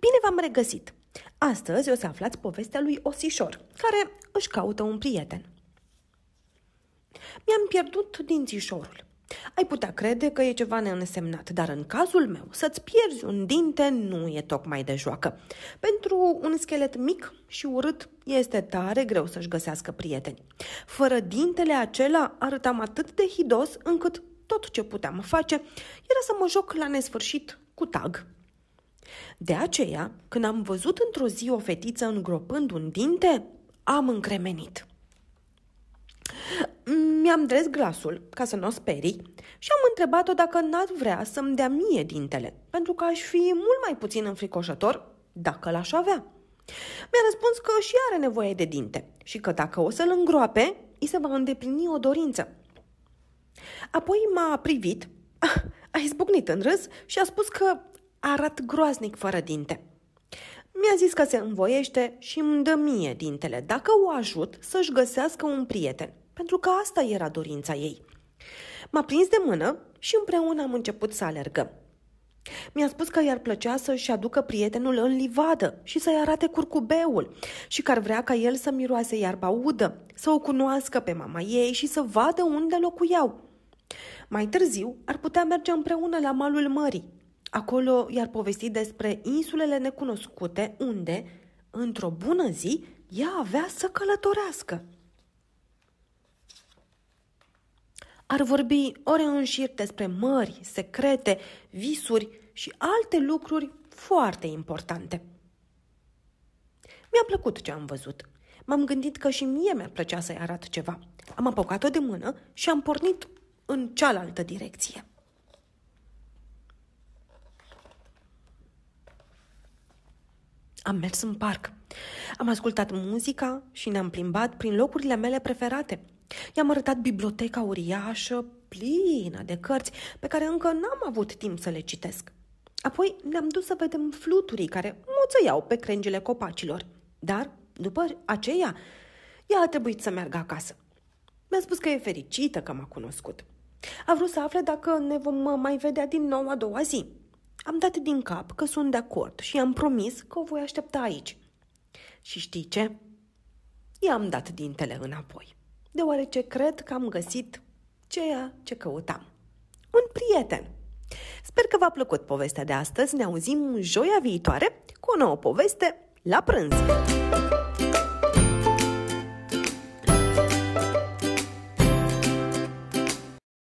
Bine v-am regăsit! Astăzi o să aflați povestea lui Osișor, care își caută un prieten. Mi-am pierdut dințișorul. Ai putea crede că e ceva neînsemnat, dar în cazul meu, să-ți pierzi un dinte nu e tocmai de joacă. Pentru un schelet mic și urât, este tare greu să-și găsească prieteni. Fără dintele acela arătam atât de hidos încât tot ce puteam face era să mă joc la nesfârșit cu tag. De aceea, când am văzut într-o zi o fetiță îngropând un dinte, am încremenit. Mi-am dres glasul ca să nu o sperii și am întrebat-o dacă n-ar vrea să-mi dea mie dintele, pentru că aș fi mult mai puțin înfricoșător dacă l-aș avea. Mi-a răspuns că și are nevoie de dinte și că dacă o să-l îngroape, îi se va îndeplini o dorință. Apoi m-a privit, a izbucnit în râs și a spus că arat groaznic fără dinte. Mi-a zis că se învoiește și îmi dă mie dintele dacă o ajut să-și găsească un prieten, pentru că asta era dorința ei. M-a prins de mână și împreună am început să alergăm. Mi-a spus că i-ar plăcea să-și aducă prietenul în livadă și să-i arate curcubeul și că ar vrea ca el să miroase iarba udă, să o cunoască pe mama ei și să vadă unde locuiau. Mai târziu ar putea merge împreună la malul mării. Acolo i-ar povesti despre insulele necunoscute unde, într-o bună zi, ea avea să călătorească. Ar vorbi ore în șir despre mări, secrete, visuri și alte lucruri foarte importante. Mi-a plăcut ce am văzut. M-am gândit că și mie mi-ar plăcea să-i arăt ceva. Am apucat-o de mână și am pornit în cealaltă direcție. Am mers în parc. Am ascultat muzica și ne-am plimbat prin locurile mele preferate. I-am arătat biblioteca uriașă, plină de cărți, pe care încă n-am avut timp să le citesc. Apoi ne-am dus să vedem fluturii care moțăiau pe crengile copacilor. Dar, după aceea, ea a trebuit să meargă acasă. Mi-a spus că e fericită că m-a cunoscut. A vrut să afle dacă ne vom mai vedea din nou a doua zi. Am dat din cap că sunt de acord și am promis că o voi aștepta aici. Și știi ce? I-am dat dintele înapoi, deoarece cred că am găsit ceea ce căutam. Un prieten. Sper că v-a plăcut povestea de astăzi. Ne auzim joia viitoare cu o nouă poveste la prânz.